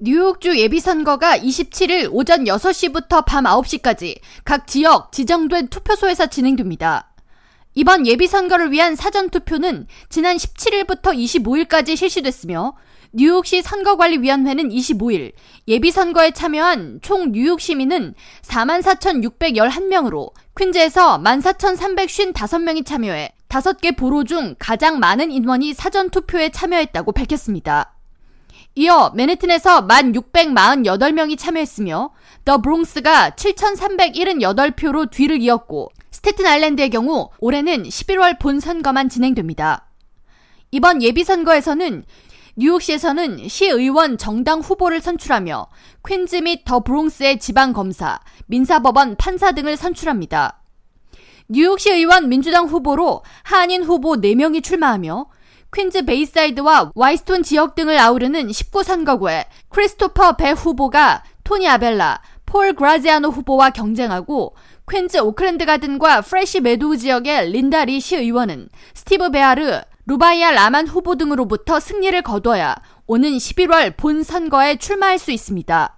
뉴욕주 예비선거가 27일 오전 6시부터 밤 9시까지 각 지역 지정된 투표소에서 진행됩니다. 이번 예비선거를 위한 사전투표는 지난 17일부터 25일까지 실시됐으며 뉴욕시 선거관리위원회는 25일 예비선거에 참여한 총 뉴욕 시민은 44,611명으로 퀸즈에서 14,355명이 참여해 5개 보로 중 가장 많은 인원이 사전투표에 참여했다고 밝혔습니다. 이어 맨해튼에서 1,648명이 참여했으며 더 브롱스가 7,378표로 뒤를 이었고 스테튼 아일랜드의 경우 올해는 11월 본선거만 진행됩니다. 이번 예비선거에서는 뉴욕시에서는 시의원 정당 후보를 선출하며 퀸즈 및 더 브롱스의 지방검사, 민사법원 판사 등을 선출합니다. 뉴욕시 의원 민주당 후보로 한인 후보 4명이 출마하며 퀸즈 베이사이드와 화이트스톤 지역 등을 아우르는 19선거구에 크리스토퍼 배 후보가 토니 아벨라, 폴 그라지아노 후보와 경쟁하고 퀸즈 오클랜드 가든과 프레시 메도우 지역의 린다 리시 의원은 스티브 베아르, 루바이아 라만 후보 등으로부터 승리를 거둬야 오는 11월 본 선거에 출마할 수 있습니다.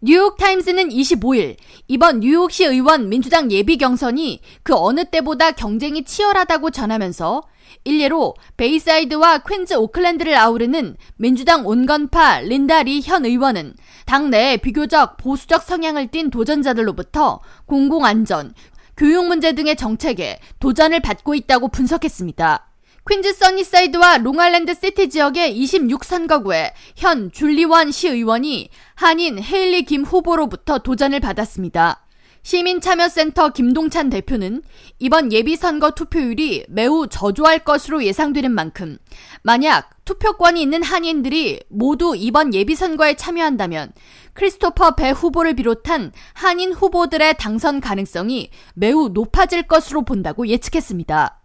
뉴욕타임스는 25일 이번 뉴욕시 의원 민주당 예비 경선이 그 어느 때보다 경쟁이 치열하다고 전하면서 일례로 베이사이드와 퀸즈 오클랜드를 아우르는 민주당 온건파 린다 리 현 의원은 당내에 비교적 보수적 성향을 띤 도전자들로부터 공공안전, 교육 문제 등의 정책에 도전을 받고 있다고 분석했습니다. 퀸즈 써니사이드와 롱아일랜드 시티 지역의 26선거구에 현 줄리 원 시의원이 한인 헤일리 김 후보로부터 도전을 받았습니다. 시민참여센터 김동찬 대표는 이번 예비선거 투표율이 매우 저조할 것으로 예상되는 만큼 만약 투표권이 있는 한인들이 모두 이번 예비선거에 참여한다면 크리스토퍼 배 후보를 비롯한 한인 후보들의 당선 가능성이 매우 높아질 것으로 본다고 예측했습니다.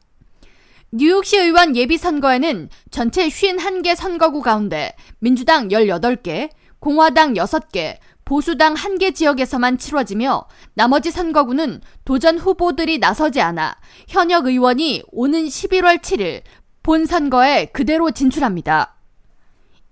뉴욕시 의원 예비선거에는 전체 51개 선거구 가운데 민주당 18개, 공화당 6개, 보수당 1개 지역에서만 치러지며 나머지 선거구는 도전 후보들이 나서지 않아 현역 의원이 오는 11월 7일 본선거에 그대로 진출합니다.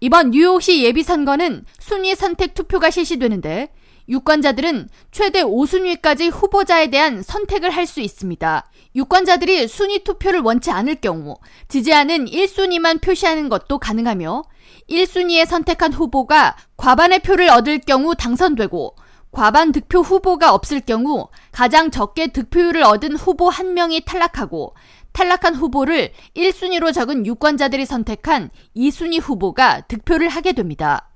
이번 뉴욕시 예비선거는 순위 선택 투표가 실시되는데 유권자들은 최대 5순위까지 후보자에 대한 선택을 할 수 있습니다. 유권자들이 순위 투표를 원치 않을 경우 지지하는 1순위만 표시하는 것도 가능하며 1순위에 선택한 후보가 과반의 표를 얻을 경우 당선되고 과반 득표 후보가 없을 경우 가장 적게 득표율을 얻은 후보 한 명이 탈락하고 탈락한 후보를 1순위로 적은 유권자들이 선택한 2순위 후보가 득표를 하게 됩니다.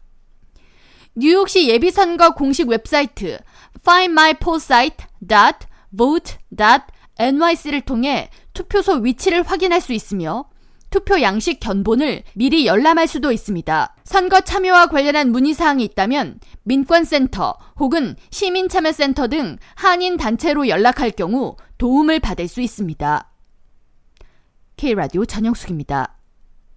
뉴욕시 예비선거 공식 웹사이트 findmypollsite.vote.nyc를 통해 투표소 위치를 확인할 수 있으며 투표 양식 견본을 미리 열람할 수도 있습니다. 선거 참여와 관련한 문의사항이 있다면 민권센터 혹은 시민참여센터 등 한인 단체로 연락할 경우 도움을 받을 수 있습니다. K라디오 전영숙입니다.